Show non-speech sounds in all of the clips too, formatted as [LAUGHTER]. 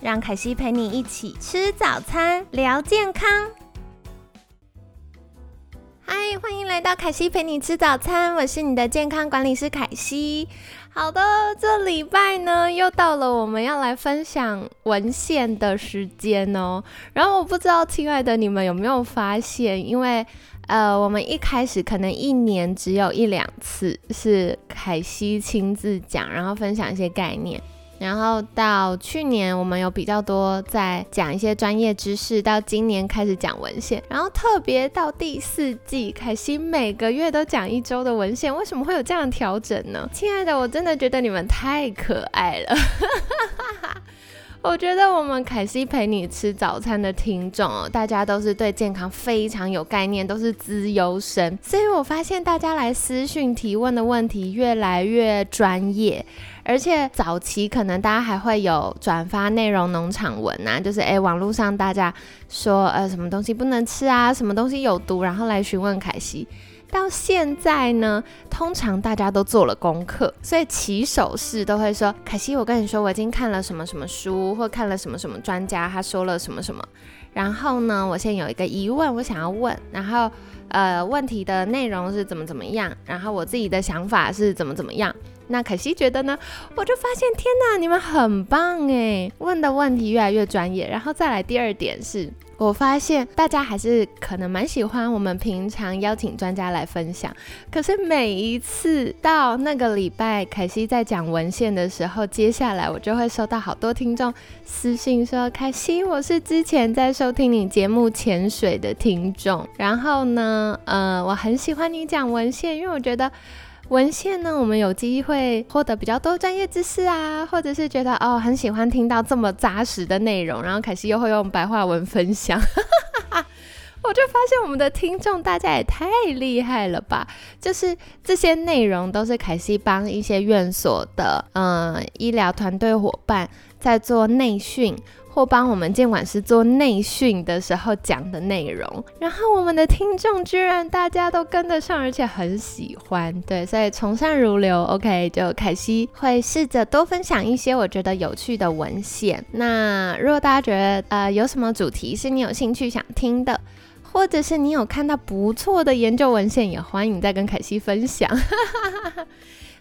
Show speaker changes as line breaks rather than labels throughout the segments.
让凯西陪你一起吃早餐，聊健康。嗨，欢迎来到凯西陪你吃早餐，我是你的健康管理师凯西。好的，这礼拜呢又到了我们要来分享文献的时间哦。然后我不知道，亲爱的你们有没有发现，因为呃，我们一开始可能一年只有一两次是凯西亲自讲，然后分享一些概念。然后到去年，我们有比较多在讲一些专业知识，到今年开始讲文献，然后特别到第四季，凯西每个月都讲一周的文献，为什么会有这样调整呢？亲爱的，我真的觉得你们太可爱了。[LAUGHS] 我觉得我们凯西陪你吃早餐的听众哦，大家都是对健康非常有概念，都是资优生，所以我发现大家来私讯提问的问题越来越专业，而且早期可能大家还会有转发内容农场文啊，就是诶网络上大家说呃什么东西不能吃啊，什么东西有毒，然后来询问凯西。到现在呢，通常大家都做了功课，所以起手式都会说：“凯西，我跟你说，我已经看了什么什么书，或看了什么什么专家，他说了什么什么。然后呢，我现在有一个疑问，我想要问。然后，呃，问题的内容是怎么怎么样？然后我自己的想法是怎么怎么样？那凯西觉得呢？我就发现，天哪，你们很棒诶，问的问题越来越专业。然后再来第二点是。我发现大家还是可能蛮喜欢我们平常邀请专家来分享，可是每一次到那个礼拜，凯西在讲文献的时候，接下来我就会收到好多听众私信说：“凯西，我是之前在收听你节目潜水的听众，然后呢，呃，我很喜欢你讲文献，因为我觉得。”文献呢，我们有机会获得比较多专业知识啊，或者是觉得哦很喜欢听到这么扎实的内容，然后凯西又会用白话文分享，[LAUGHS] 我就发现我们的听众大家也太厉害了吧！就是这些内容都是凯西帮一些院所的嗯医疗团队伙伴在做内训。或帮我们监管师做内训的时候讲的内容，然后我们的听众居然大家都跟得上，而且很喜欢，对，所以从善如流。OK，就凯西会试着多分享一些我觉得有趣的文献。那如果大家觉得呃有什么主题是你有兴趣想听的，或者是你有看到不错的研究文献，也欢迎再跟凯西分享。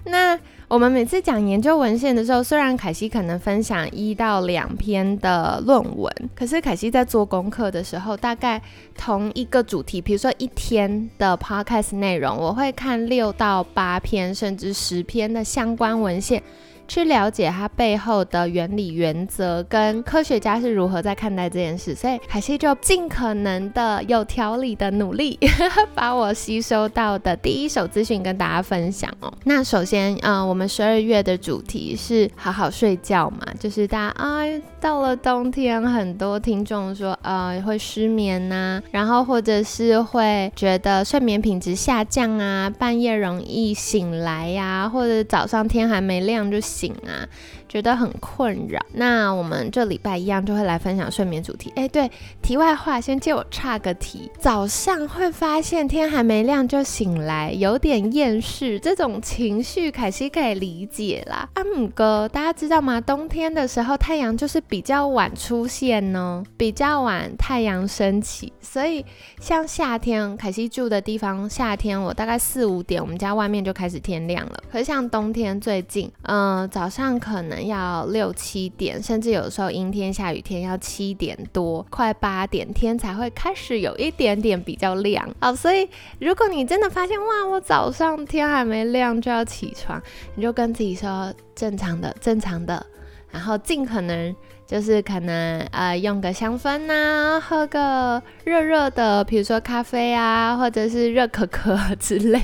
那我们每次讲研究文献的时候，虽然凯西可能分享一到两篇的论文，可是凯西在做功课的时候，大概同一个主题，比如说一天的 podcast 内容，我会看六到八篇，甚至十篇的相关文献。去了解它背后的原理、原则跟科学家是如何在看待这件事，所以凯西就尽可能的有条理的努力，[LAUGHS] 把我吸收到的第一手资讯跟大家分享哦。那首先，嗯，我们十二月的主题是好好睡觉嘛，就是大家啊，到了冬天，很多听众说，呃，会失眠呐，然后或者是会觉得睡眠品质下降啊，半夜容易醒来呀，或者早上天还没亮就。醒啊，觉得很困扰。那我们这礼拜一样就会来分享睡眠主题。哎，对，题外话，先借我岔个题。早上会发现天还没亮就醒来，有点厌世，这种情绪凯西可以理解啦。阿姆哥，大家知道吗？冬天的时候太阳就是比较晚出现呢，比较晚太阳升起。所以像夏天，凯西住的地方，夏天我大概四五点，我们家外面就开始天亮了。可是像冬天最近，嗯。早上可能要六七点，甚至有时候阴天下雨天要七点多，快八点天才会开始有一点点比较亮。好，所以如果你真的发现哇，我早上天还没亮就要起床，你就跟自己说正常的，正常的，然后尽可能就是可能呃用个香氛呐，喝个热热的，比如说咖啡啊，或者是热可可之类，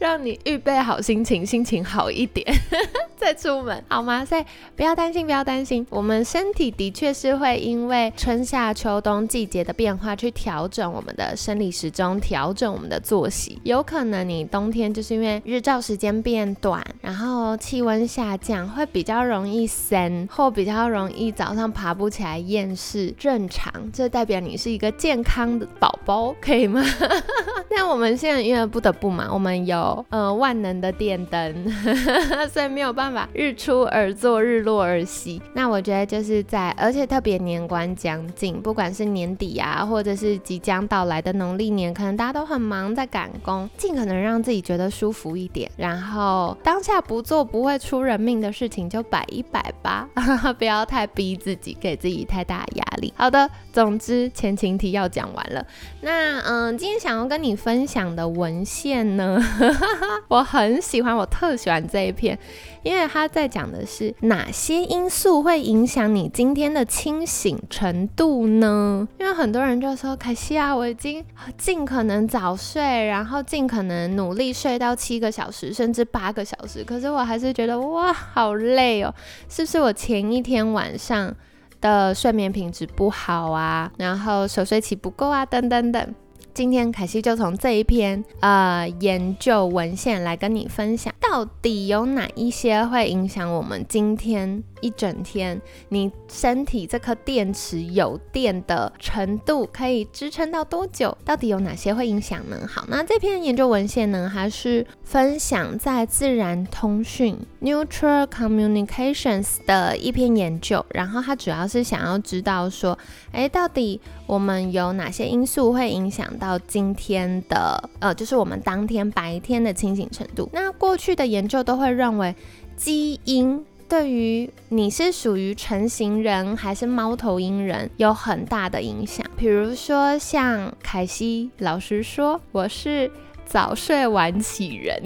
让你预备好心情，心情好一点 [LAUGHS] 再出门，好吗？所以不要担心，不要担心，我们身体的确是会因为春夏秋冬季节的变化去调整我们的生理时钟，调整我们的作息。有可能你冬天就是因为日照时间变短，然后气温下降，会比较容易生，或比较容易早上。爬不起来，厌世正常，这代表你是一个健康的宝宝，可以吗？[LAUGHS] 那我们现在因为不得不嘛，我们有呃万能的电灯，[LAUGHS] 所以没有办法日出而作，日落而息。那我觉得就是在，而且特别年关将近，不管是年底啊，或者是即将到来的农历年，可能大家都很忙，在赶工，尽可能让自己觉得舒服一点，然后当下不做不会出人命的事情就摆一摆吧，[LAUGHS] 不要太逼自。自己给自己太大压力。好的，总之前情提要讲完了。那嗯，今天想要跟你分享的文献呢，[LAUGHS] 我很喜欢，我特喜欢这一篇，因为他在讲的是哪些因素会影响你今天的清醒程度呢？因为很多人就说，凯西啊，我已经尽可能早睡，然后尽可能努力睡到七个小时，甚至八个小时，可是我还是觉得哇，好累哦，是不是我前一天晚上？的睡眠品质不好啊，然后熟睡期不够啊，等等等。今天凯西就从这一篇呃研究文献来跟你分享，到底有哪一些会影响我们今天。一整天，你身体这颗电池有电的程度可以支撑到多久？到底有哪些会影响呢？好，那这篇研究文献呢，还是分享在《自然通讯》（Neutral Communications） 的一篇研究。然后它主要是想要知道说，哎，到底我们有哪些因素会影响到今天的，呃，就是我们当天白天的清醒程度？那过去的研究都会认为基因。对于你是属于成型人还是猫头鹰人有很大的影响。比如说像凯西老师说，我是早睡晚起人，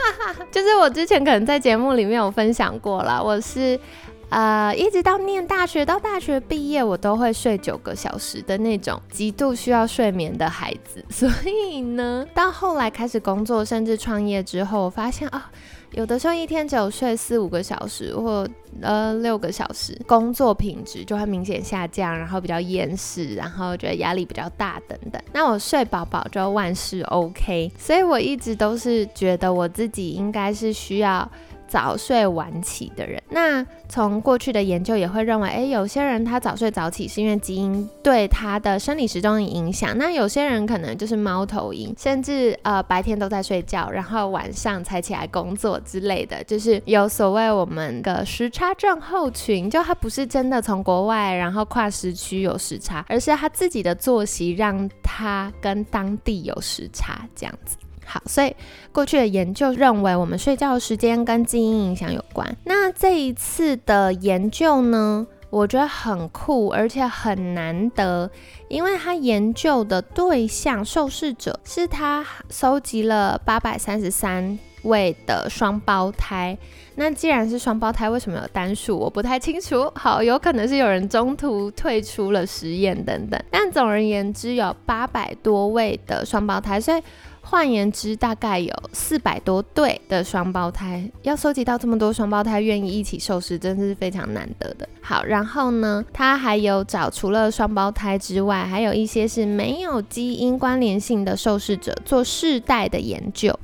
[LAUGHS] 就是我之前可能在节目里面有分享过了。我是呃一直到念大学到大学毕业，我都会睡九个小时的那种极度需要睡眠的孩子。所以呢，到后来开始工作甚至创业之后，我发现啊。有的时候一天只有睡四五个小时，或呃六个小时，工作品质就会明显下降，然后比较厌世，然后觉得压力比较大等等。那我睡饱饱就万事 OK，所以我一直都是觉得我自己应该是需要。早睡晚起的人，那从过去的研究也会认为，哎，有些人他早睡早起是因为基因对他的生理时钟的影响，那有些人可能就是猫头鹰，甚至呃白天都在睡觉，然后晚上才起来工作之类的，就是有所谓我们的时差症候群，就他不是真的从国外然后跨时区有时差，而是他自己的作息让他跟当地有时差这样子。好，所以过去的研究认为，我们睡觉的时间跟基因影响有关。那这一次的研究呢，我觉得很酷，而且很难得，因为他研究的对象受试者是他收集了八百三十三位的双胞胎。那既然是双胞胎，为什么有单数？我不太清楚。好，有可能是有人中途退出了实验等等。但总而言之，有八百多位的双胞胎，所以。换言之，大概有四百多对的双胞胎，要收集到这么多双胞胎愿意一起受试，真的是非常难得的。好，然后呢，他还有找除了双胞胎之外，还有一些是没有基因关联性的受试者做世代的研究，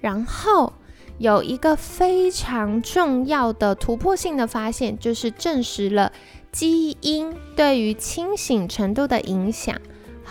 然后有一个非常重要的突破性的发现，就是证实了基因对于清醒程度的影响。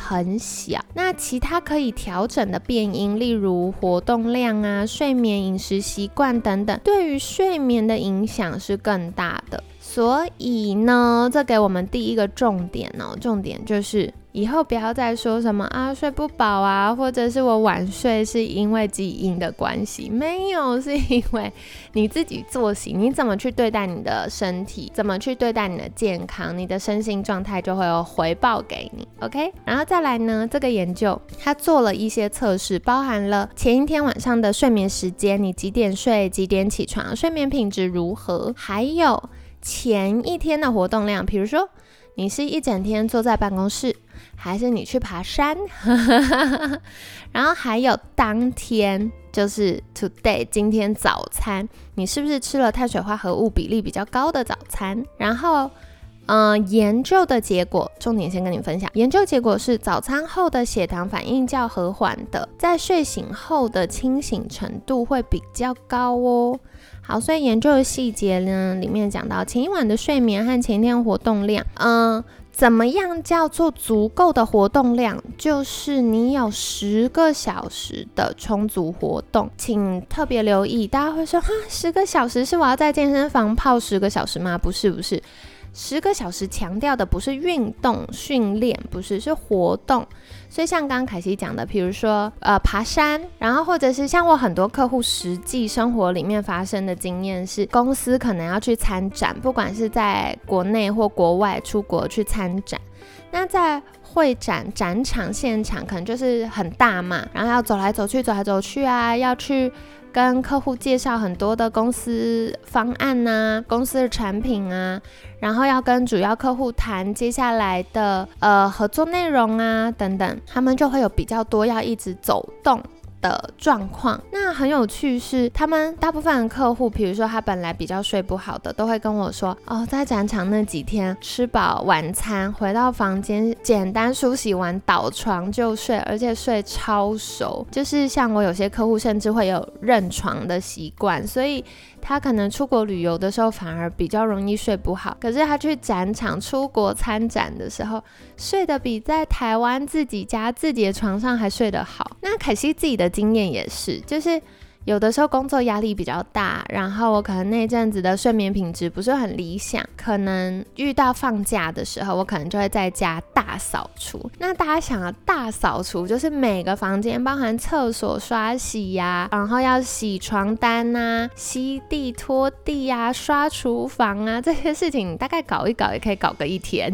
很小，那其他可以调整的变因，例如活动量啊、睡眠、饮食习惯等等，对于睡眠的影响是更大的。所以呢，这给我们第一个重点哦，重点就是。以后不要再说什么啊睡不饱啊，或者是我晚睡是因为基因的关系，没有，是因为你自己作息，你怎么去对待你的身体，怎么去对待你的健康，你的身心状态就会有回报给你。OK，然后再来呢，这个研究它做了一些测试，包含了前一天晚上的睡眠时间，你几点睡，几点起床，睡眠品质如何，还有。前一天的活动量，比如说你是一整天坐在办公室，还是你去爬山，[LAUGHS] 然后还有当天就是 today 今天早餐，你是不是吃了碳水化合物比例比较高的早餐？然后。嗯，研究的结果，重点先跟你分享。研究结果是，早餐后的血糖反应较和缓的，在睡醒后的清醒程度会比较高哦。好，所以研究的细节呢，里面讲到前一晚的睡眠和前天活动量。嗯，怎么样叫做足够的活动量？就是你有十个小时的充足活动。请特别留意，大家会说，哈，十个小时是我要在健身房泡十个小时吗？不是，不是。十个小时强调的不是运动训练，不是是活动。所以像刚刚凯西讲的，比如说呃爬山，然后或者是像我很多客户实际生活里面发生的经验是，公司可能要去参展，不管是在国内或国外出国去参展，那在会展展场现场可能就是很大嘛，然后要走来走去，走来走去啊，要去。跟客户介绍很多的公司方案呐，公司的产品啊，然后要跟主要客户谈接下来的呃合作内容啊等等，他们就会有比较多要一直走动。的状况，那很有趣是，他们大部分的客户，比如说他本来比较睡不好的，都会跟我说，哦，在展场那几天吃饱晚餐，回到房间简单梳洗完倒床就睡，而且睡超熟，就是像我有些客户甚至会有认床的习惯，所以。他可能出国旅游的时候反而比较容易睡不好，可是他去展场、出国参展的时候，睡得比在台湾自己家自己的床上还睡得好。那凯西自己的经验也是，就是。有的时候工作压力比较大，然后我可能那阵子的睡眠品质不是很理想，可能遇到放假的时候，我可能就会在家大扫除。那大家想要大扫除，就是每个房间，包含厕所刷洗呀，然后要洗床单呐、吸地拖地呀、刷厨房啊这些事情，大概搞一搞也可以搞个一天。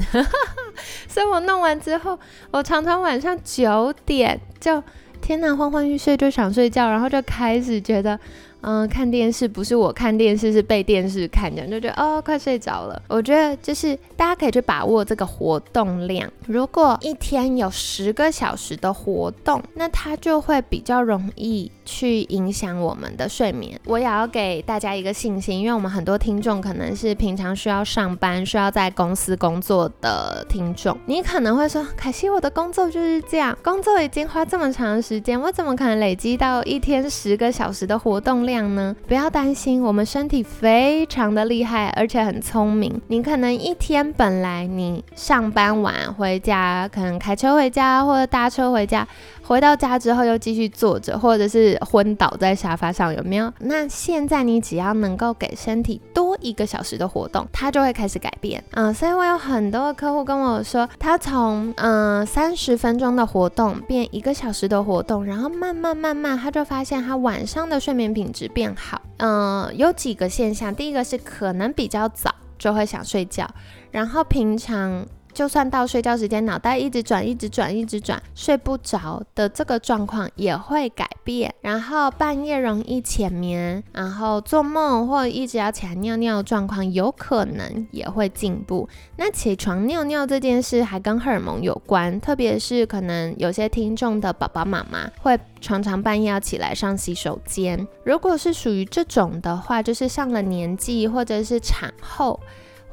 [LAUGHS] 所以我弄完之后，我常常晚上九点就。天呐，昏昏欲睡就想睡觉，然后就开始觉得。嗯，看电视不是我看电视，是被电视看着，就觉得哦，快睡着了。我觉得就是大家可以去把握这个活动量。如果一天有十个小时的活动，那它就会比较容易去影响我们的睡眠。我也要给大家一个信心，因为我们很多听众可能是平常需要上班、需要在公司工作的听众。你可能会说，可惜我的工作就是这样，工作已经花这么长时间，我怎么可能累积到一天十个小时的活动量？这样呢？不要担心，我们身体非常的厉害，而且很聪明。你可能一天本来你上班晚回家，可能开车回家或者搭车回家。回到家之后又继续坐着，或者是昏倒在沙发上，有没有？那现在你只要能够给身体多一个小时的活动，它就会开始改变。嗯，所以我有很多客户跟我说，他从嗯三十分钟的活动变一个小时的活动，然后慢慢慢慢，他就发现他晚上的睡眠品质变好。嗯，有几个现象，第一个是可能比较早就会想睡觉，然后平常。就算到睡觉时间，脑袋一直转，一直转，一直转，睡不着的这个状况也会改变。然后半夜容易浅眠，然后做梦或一直要起来尿尿的状况，有可能也会进步。那起床尿尿这件事还跟荷尔蒙有关，特别是可能有些听众的爸爸妈妈会常常半夜要起来上洗手间。如果是属于这种的话，就是上了年纪或者是产后。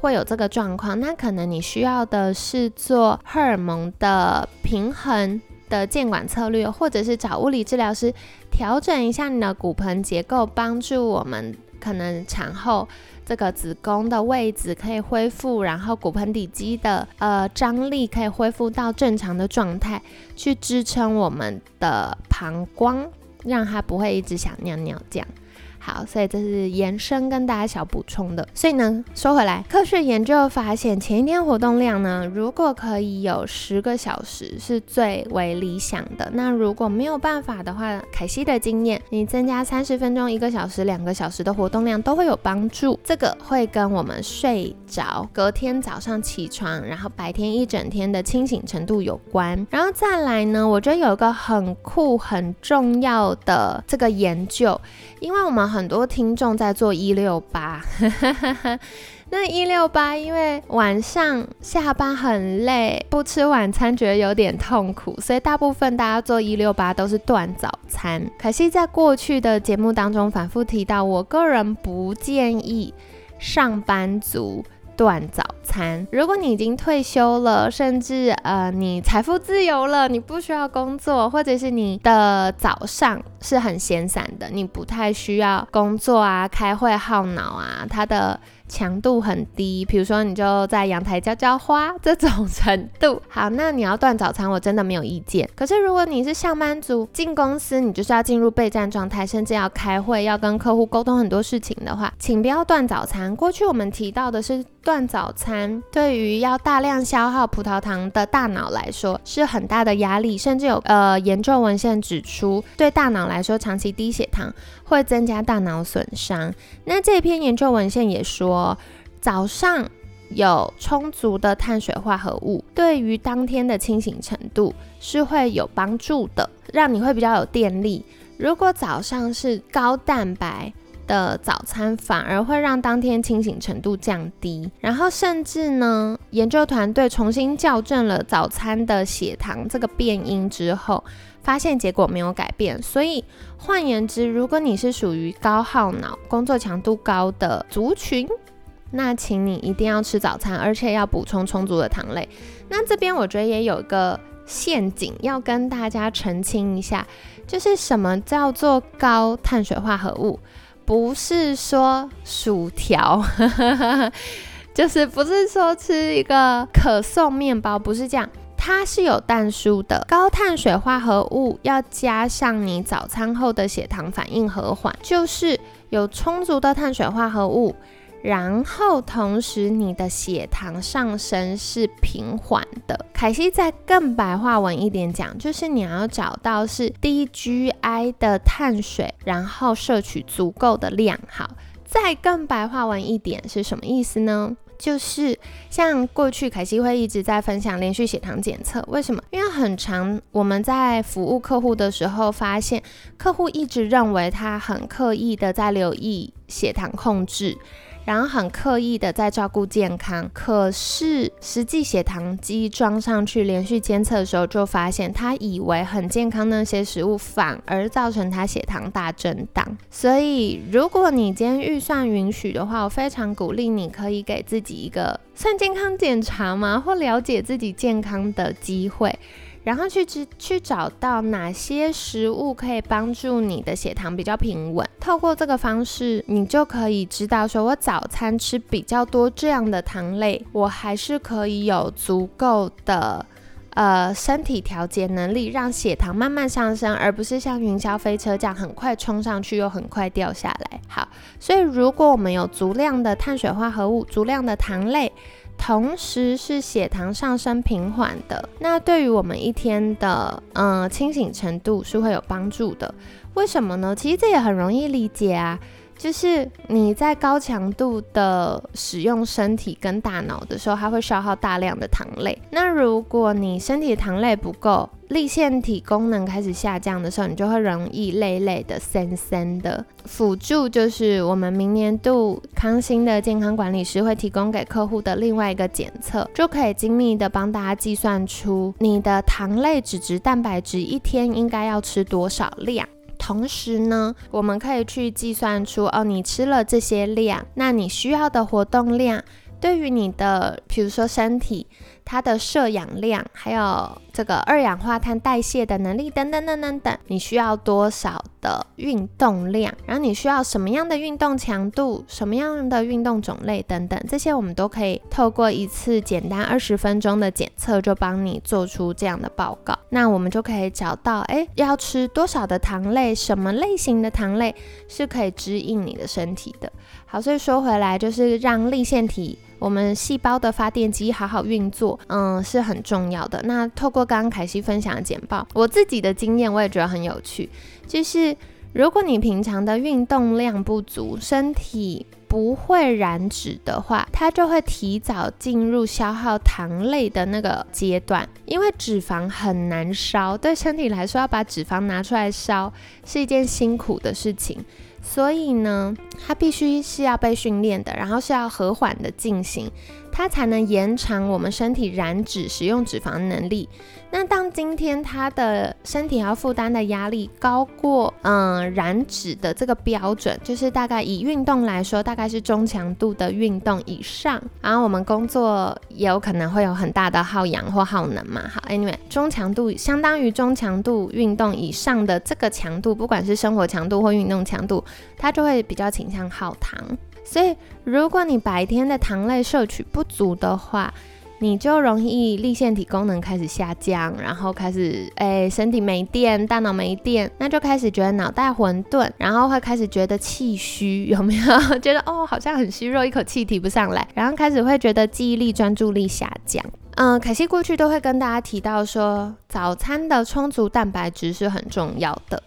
会有这个状况，那可能你需要的是做荷尔蒙的平衡的监管策略，或者是找物理治疗师调整一下你的骨盆结构，帮助我们可能产后这个子宫的位置可以恢复，然后骨盆底肌的呃张力可以恢复到正常的状态，去支撑我们的膀胱，让它不会一直想尿尿这样。好，所以这是延伸跟大家小补充的。所以呢，说回来，科学研究发现，前一天活动量呢，如果可以有十个小时，是最为理想的。那如果没有办法的话，凯西的经验，你增加三十分钟、一个小时、两个小时的活动量都会有帮助。这个会跟我们睡着、隔天早上起床，然后白天一整天的清醒程度有关。然后再来呢，我觉得有一个很酷、很重要的这个研究，因为我们。很多听众在做一六八。[LAUGHS] 那一六八，因为晚上下班很累，不吃晚餐觉得有点痛苦，所以大部分大家做一六八都是断早餐。可惜在过去的节目当中反复提到，我个人不建议上班族。断早餐。如果你已经退休了，甚至呃你财富自由了，你不需要工作，或者是你的早上是很闲散的，你不太需要工作啊、开会耗脑啊，它的。强度很低，比如说你就在阳台浇浇花这种程度。[LAUGHS] 好，那你要断早餐，我真的没有意见。可是如果你是上班族，进公司你就是要进入备战状态，甚至要开会，要跟客户沟通很多事情的话，请不要断早餐。过去我们提到的是断早餐，对于要大量消耗葡萄糖的大脑来说是很大的压力，甚至有呃研究文献指出，对大脑来说长期低血糖会增加大脑损伤。那这篇研究文献也说。早上有充足的碳水化合物，对于当天的清醒程度是会有帮助的，让你会比较有电力。如果早上是高蛋白的早餐，反而会让当天清醒程度降低。然后甚至呢，研究团队重新校正了早餐的血糖这个变因之后，发现结果没有改变。所以换言之，如果你是属于高耗脑、工作强度高的族群，那请你一定要吃早餐，而且要补充充足的糖类。那这边我觉得也有一个陷阱要跟大家澄清一下，就是什么叫做高碳水化合物？不是说薯条，[LAUGHS] 就是不是说吃一个可颂面包，不是这样，它是有蛋酥的。高碳水化合物要加上你早餐后的血糖反应和缓，就是有充足的碳水化合物。然后同时，你的血糖上升是平缓的。凯西再更白话文一点讲，就是你要找到是低 GI 的碳水，然后摄取足够的量。好，再更白话文一点是什么意思呢？就是像过去凯西会一直在分享连续血糖检测，为什么？因为很长，我们在服务客户的时候，发现客户一直认为他很刻意的在留意血糖控制。然后很刻意的在照顾健康，可是实际血糖机装上去连续监测的时候，就发现他以为很健康那些食物，反而造成他血糖大震荡。所以如果你今天预算允许的话，我非常鼓励你可以给自己一个算健康检查嘛，或了解自己健康的机会。然后去知去找到哪些食物可以帮助你的血糖比较平稳。透过这个方式，你就可以知道说，我早餐吃比较多这样的糖类，我还是可以有足够的呃身体调节能力，让血糖慢慢上升，而不是像云霄飞车这样很快冲上去又很快掉下来。好，所以如果我们有足量的碳水化合物，足量的糖类。同时是血糖上升平缓的，那对于我们一天的嗯清醒程度是会有帮助的。为什么呢？其实这也很容易理解啊。就是你在高强度的使用身体跟大脑的时候，它会消耗大量的糖类。那如果你身体糖类不够，立腺体功能开始下降的时候，你就会容易累累的、森森的。辅助就是我们明年度康欣的健康管理师会提供给客户的另外一个检测，就可以精密的帮大家计算出你的糖类、脂质、蛋白质一天应该要吃多少量。同时呢，我们可以去计算出哦，你吃了这些量，那你需要的活动量，对于你的，比如说身体。它的摄氧量，还有这个二氧化碳代谢的能力等等等等等，你需要多少的运动量？然后你需要什么样的运动强度？什么样的运动种类等等，这些我们都可以透过一次简单二十分钟的检测，就帮你做出这样的报告。那我们就可以找到，哎，要吃多少的糖类？什么类型的糖类是可以指引你的身体的？好，所以说回来就是让立腺体。我们细胞的发电机好好运作，嗯，是很重要的。那透过刚刚凯西分享的简报，我自己的经验我也觉得很有趣。就是如果你平常的运动量不足，身体不会燃脂的话，它就会提早进入消耗糖类的那个阶段。因为脂肪很难烧，对身体来说要把脂肪拿出来烧是一件辛苦的事情。所以呢，它必须是要被训练的，然后是要和缓的进行。它才能延长我们身体燃脂、使用脂肪的能力。那当今天他的身体要负担的压力高过嗯燃脂的这个标准，就是大概以运动来说，大概是中强度的运动以上。然后我们工作也有可能会有很大的耗氧或耗能嘛。好，Anyway，中强度相当于中强度运动以上的这个强度，不管是生活强度或运动强度，它就会比较倾向耗糖。所以，如果你白天的糖类摄取不足的话，你就容易立腺体功能开始下降，然后开始诶身体没电，大脑没电，那就开始觉得脑袋混沌，然后会开始觉得气虚，有没有？[LAUGHS] 觉得哦好像很虚弱，一口气提不上来，然后开始会觉得记忆力、专注力下降。嗯，凯西过去都会跟大家提到说，早餐的充足蛋白质是很重要的。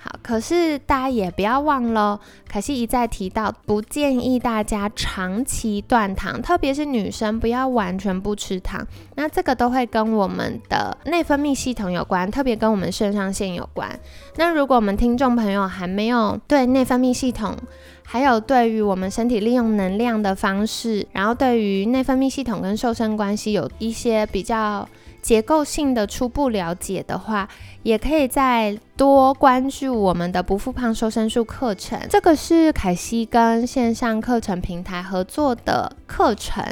好，可是大家也不要忘了，凯西一再提到，不建议大家长期断糖，特别是女生不要完全不吃糖。那这个都会跟我们的内分泌系统有关，特别跟我们肾上腺有关。那如果我们听众朋友还没有对内分泌系统，还有对于我们身体利用能量的方式，然后对于内分泌系统跟瘦身关系有一些比较。结构性的初步了解的话，也可以再多关注我们的不复胖瘦身术课程。这个是凯西跟线上课程平台合作的课程。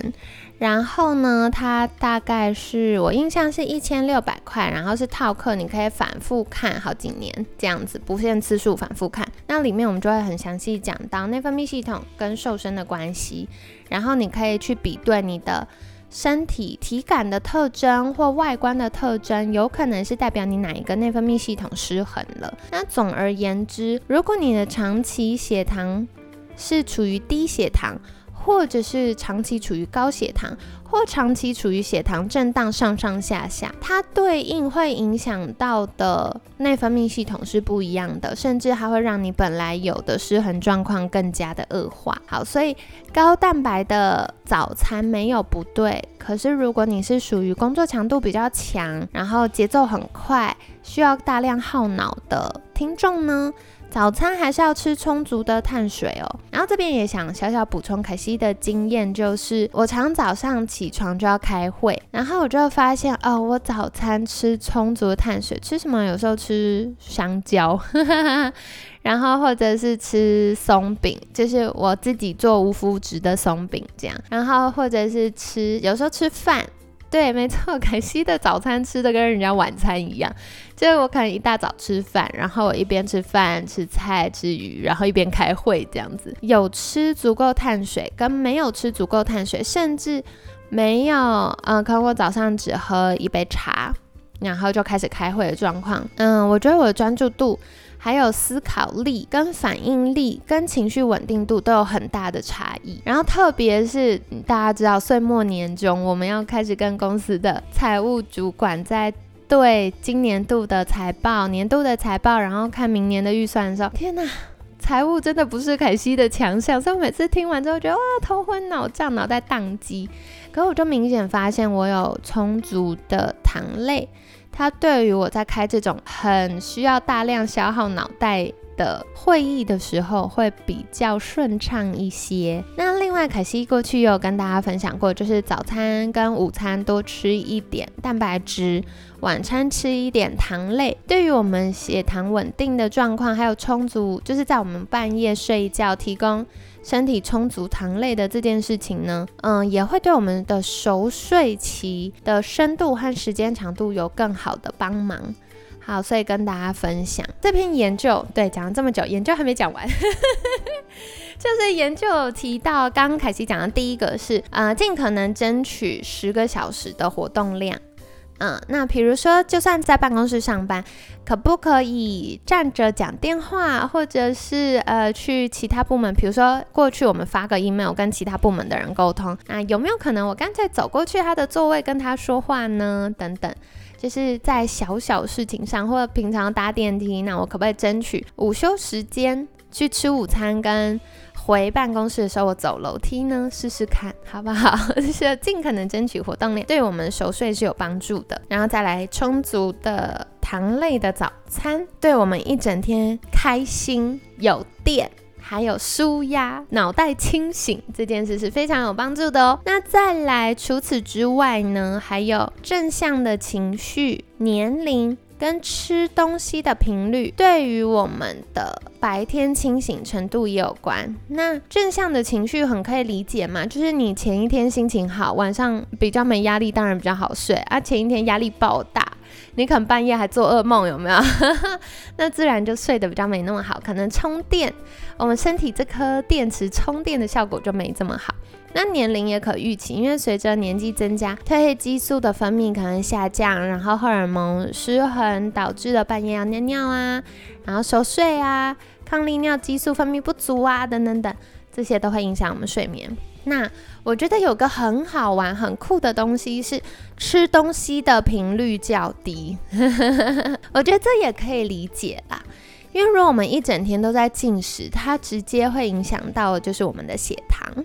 然后呢，它大概是我印象是一千六百块，然后是套课，你可以反复看好几年这样子，不限次数反复看。那里面我们就会很详细讲到内分泌系统跟瘦身的关系，然后你可以去比对你的。身体体感的特征或外观的特征，有可能是代表你哪一个内分泌系统失衡了。那总而言之，如果你的长期血糖是处于低血糖，或者是长期处于高血糖，或长期处于血糖震荡上上下下，它对应会影响到的内分泌系统是不一样的，甚至还会让你本来有的失衡状况更加的恶化。好，所以高蛋白的早餐没有不对，可是如果你是属于工作强度比较强，然后节奏很快，需要大量耗脑的听众呢？早餐还是要吃充足的碳水哦。然后这边也想小小补充凯西的经验，就是我常早上起床就要开会，然后我就发现哦，我早餐吃充足的碳水，吃什么？有时候吃香蕉，[LAUGHS] 然后或者是吃松饼，就是我自己做无麸质的松饼这样，然后或者是吃，有时候吃饭。对，没错，[LAUGHS] 凯西的早餐吃的跟人家晚餐一样，就是我可能一大早吃饭，然后我一边吃饭、吃菜、吃鱼，然后一边开会这样子。有吃足够碳水，跟没有吃足够碳水，甚至没有，嗯，可能我早上只喝一杯茶，然后就开始开会的状况。嗯，我觉得我的专注度。还有思考力、跟反应力、跟情绪稳定度都有很大的差异。然后，特别是大家知道岁末年终，我们要开始跟公司的财务主管在对今年度的财报、年度的财报，然后看明年的预算的时候，天哪，财务真的不是凯西的强项。所以我每次听完之后，觉得哇，头昏脑胀，脑袋宕机。可我就明显发现，我有充足的糖类。它对于我在开这种很需要大量消耗脑袋的会议的时候，会比较顺畅一些。那外，凯西过去有跟大家分享过，就是早餐跟午餐多吃一点蛋白质，晚餐吃一点糖类，对于我们血糖稳定的状况，还有充足，就是在我们半夜睡觉提供。身体充足糖类的这件事情呢，嗯，也会对我们的熟睡期的深度和时间长度有更好的帮忙。好，所以跟大家分享这篇研究，对，讲了这么久，研究还没讲完，[LAUGHS] 就是研究有提到，刚刚凯西讲的第一个是，呃，尽可能争取十个小时的活动量。嗯，那比如说，就算在办公室上班，可不可以站着讲电话，或者是呃去其他部门？比如说过去我们发个 email 跟其他部门的人沟通，那有没有可能我干脆走过去他的座位跟他说话呢？等等，就是在小小事情上，或者平常搭电梯，那我可不可以争取午休时间去吃午餐跟？回办公室的时候，我走楼梯呢，试试看，好不好？就 [LAUGHS] 是尽可能争取活动量，对我们熟睡是有帮助的。然后再来充足的糖类的早餐，对我们一整天开心有电还有舒压、脑袋清醒这件事是非常有帮助的哦。那再来，除此之外呢，还有正向的情绪、年龄。跟吃东西的频率对于我们的白天清醒程度也有关。那正向的情绪很可以理解嘛，就是你前一天心情好，晚上比较没压力，当然比较好睡啊。前一天压力爆大，你可能半夜还做噩梦，有没有？[LAUGHS] 那自然就睡得比较没那么好，可能充电，我们身体这颗电池充电的效果就没这么好。那年龄也可预期，因为随着年纪增加，褪黑激素的分泌可能下降，然后荷尔蒙失衡导致的半夜要尿尿啊，然后熟睡啊，抗利尿激素分泌不足啊，等等等，这些都会影响我们睡眠。那我觉得有个很好玩、很酷的东西是吃东西的频率较低，[LAUGHS] 我觉得这也可以理解啦，因为如果我们一整天都在进食，它直接会影响到就是我们的血糖。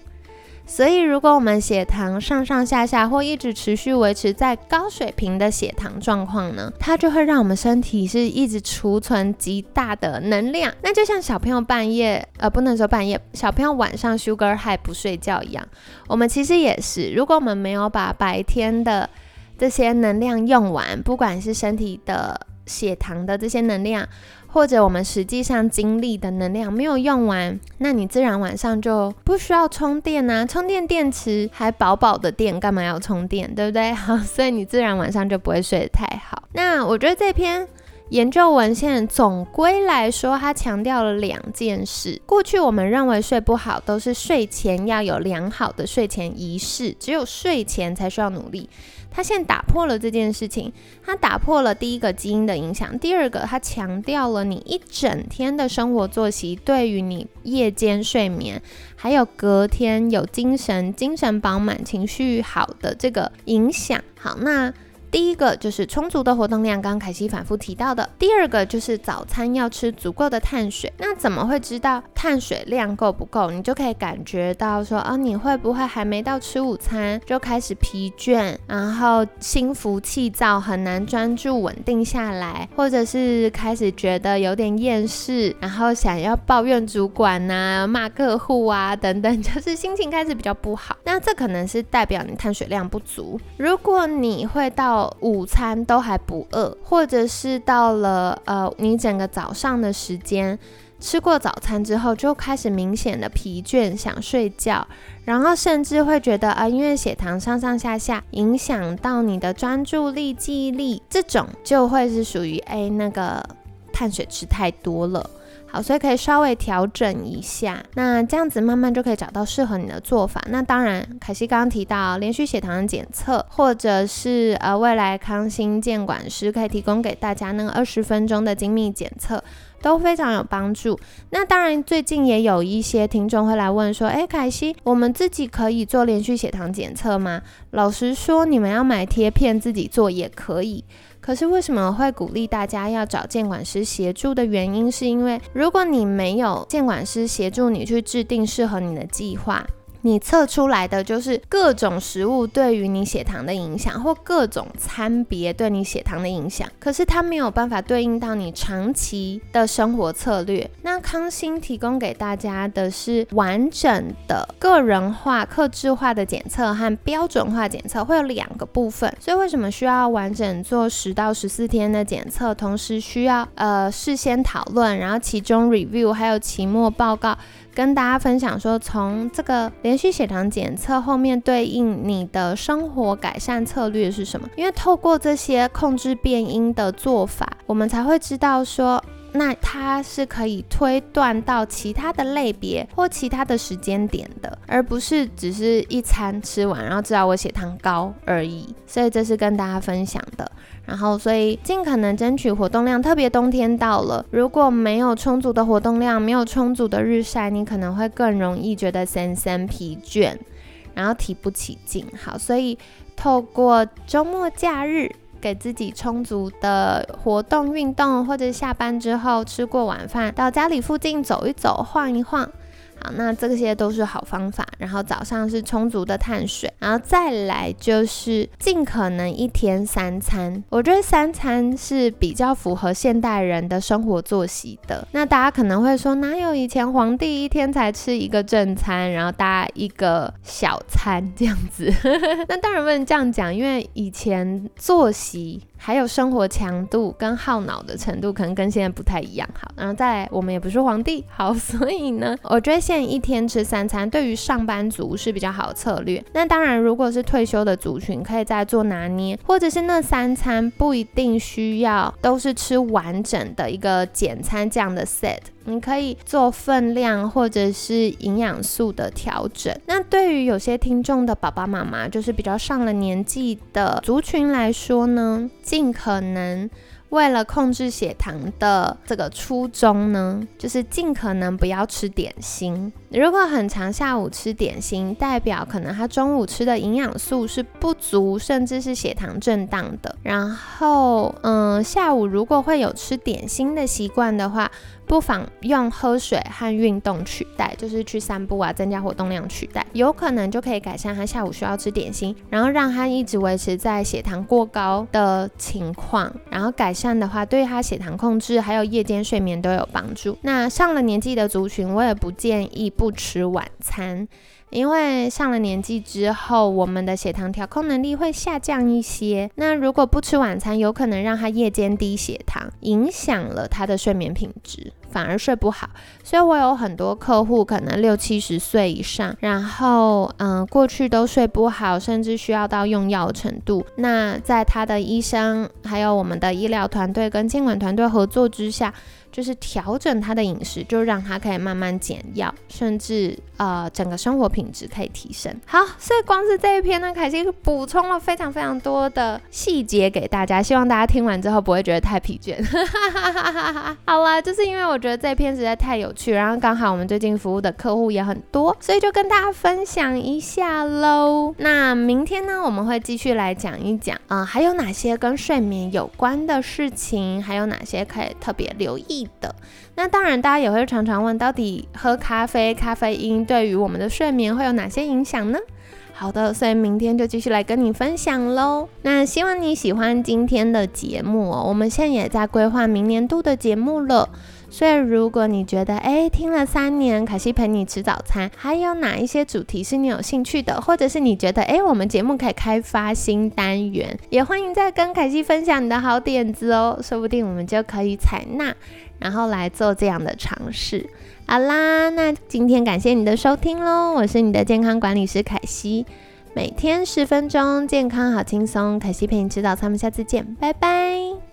所以，如果我们血糖上上下下或一直持续维持在高水平的血糖状况呢，它就会让我们身体是一直储存极大的能量。那就像小朋友半夜，呃，不能说半夜，小朋友晚上 sugar high 不睡觉一样，我们其实也是。如果我们没有把白天的这些能量用完，不管是身体的血糖的这些能量。或者我们实际上经历的能量没有用完，那你自然晚上就不需要充电啊，充电电池还饱饱的电，干嘛要充电，对不对？好，所以你自然晚上就不会睡得太好。那我觉得这篇研究文献总归来说，它强调了两件事。过去我们认为睡不好都是睡前要有良好的睡前仪式，只有睡前才需要努力。他现在打破了这件事情，他打破了第一个基因的影响，第二个他强调了你一整天的生活作息对于你夜间睡眠，还有隔天有精神、精神饱满、情绪好的这个影响。好，那。第一个就是充足的活动量，刚刚凯西反复提到的。第二个就是早餐要吃足够的碳水。那怎么会知道碳水量够不够？你就可以感觉到说，哦，你会不会还没到吃午餐就开始疲倦，然后心浮气躁，很难专注稳定下来，或者是开始觉得有点厌世，然后想要抱怨主管呐、骂客户啊等等，就是心情开始比较不好。那这可能是代表你碳水量不足。如果你会到午餐都还不饿，或者是到了呃，你整个早上的时间吃过早餐之后，就开始明显的疲倦，想睡觉，然后甚至会觉得啊，因为血糖上上下下，影响到你的专注力、记忆力，这种就会是属于哎那个碳水吃太多了。好，所以可以稍微调整一下，那这样子慢慢就可以找到适合你的做法。那当然，凯西刚刚提到连续血糖检测，或者是呃未来康心监管师可以提供给大家那个二十分钟的精密检测，都非常有帮助。那当然，最近也有一些听众会来问说，哎，凯西，我们自己可以做连续血糖检测吗？老实说，你们要买贴片自己做也可以。可是为什么会鼓励大家要找监管师协助的原因，是因为如果你没有监管师协助你去制定适合你的计划。你测出来的就是各种食物对于你血糖的影响，或各种餐别对你血糖的影响，可是它没有办法对应到你长期的生活策略。那康欣提供给大家的是完整的个人化、克制化的检测和标准化检测，会有两个部分。所以为什么需要完整做十到十四天的检测，同时需要呃事先讨论，然后其中 review 还有期末报告。跟大家分享说，从这个连续血糖检测后面对应你的生活改善策略是什么？因为透过这些控制变音的做法，我们才会知道说，那它是可以推断到其他的类别或其他的时间点的，而不是只是一餐吃完然后知道我血糖高而已。所以这是跟大家分享的。然后，所以尽可能争取活动量，特别冬天到了，如果没有充足的活动量，没有充足的日晒，你可能会更容易觉得森森疲倦，然后提不起劲。好，所以透过周末假日，给自己充足的活动运动，或者下班之后吃过晚饭，到家里附近走一走，晃一晃。那这些都是好方法。然后早上是充足的碳水，然后再来就是尽可能一天三餐。我觉得三餐是比较符合现代人的生活作息的。那大家可能会说，哪有以前皇帝一天才吃一个正餐，然后搭一个小餐这样子？[LAUGHS] 那当然不能这样讲，因为以前作息。还有生活强度跟耗脑的程度，可能跟现在不太一样。好，然后再来，我们也不是皇帝，好，所以呢，[LAUGHS] 我觉得现在一天吃三餐，对于上班族是比较好的策略。那当然，如果是退休的族群，可以再做拿捏，或者是那三餐不一定需要都是吃完整的一个简餐这样的 set。你可以做分量或者是营养素的调整。那对于有些听众的爸爸妈妈，就是比较上了年纪的族群来说呢，尽可能。为了控制血糖的这个初衷呢，就是尽可能不要吃点心。如果很长下午吃点心，代表可能他中午吃的营养素是不足，甚至是血糖震荡的。然后，嗯，下午如果会有吃点心的习惯的话，不妨用喝水和运动取代，就是去散步啊，增加活动量取代，有可能就可以改善他下午需要吃点心，然后让他一直维持在血糖过高的情况，然后改。善的话，对他血糖控制还有夜间睡眠都有帮助。那上了年纪的族群，我也不建议不吃晚餐，因为上了年纪之后，我们的血糖调控能力会下降一些。那如果不吃晚餐，有可能让他夜间低血糖，影响了他的睡眠品质。反而睡不好，所以我有很多客户可能六七十岁以上，然后嗯，过去都睡不好，甚至需要到用药程度。那在他的医生还有我们的医疗团队跟监管团队合作之下。就是调整他的饮食，就让他可以慢慢减药，甚至呃整个生活品质可以提升。好，所以光是这一篇呢，凯西补充了非常非常多的细节给大家，希望大家听完之后不会觉得太疲倦。[LAUGHS] 好了，就是因为我觉得这篇实在太有趣，然后刚好我们最近服务的客户也很多，所以就跟大家分享一下喽。那明天呢，我们会继续来讲一讲，嗯，还有哪些跟睡眠有关的事情，还有哪些可以特别留意。的那当然，大家也会常常问，到底喝咖啡、咖啡因对于我们的睡眠会有哪些影响呢？好的，所以明天就继续来跟你分享喽。那希望你喜欢今天的节目哦。我们现在也在规划明年度的节目了。所以，如果你觉得哎，听了三年凯西陪你吃早餐，还有哪一些主题是你有兴趣的，或者是你觉得哎，我们节目可以开发新单元，也欢迎再跟凯西分享你的好点子哦，说不定我们就可以采纳，然后来做这样的尝试。好啦，那今天感谢你的收听喽，我是你的健康管理师凯西，每天十分钟，健康好轻松，凯西陪你吃早餐，我们下次见，拜拜。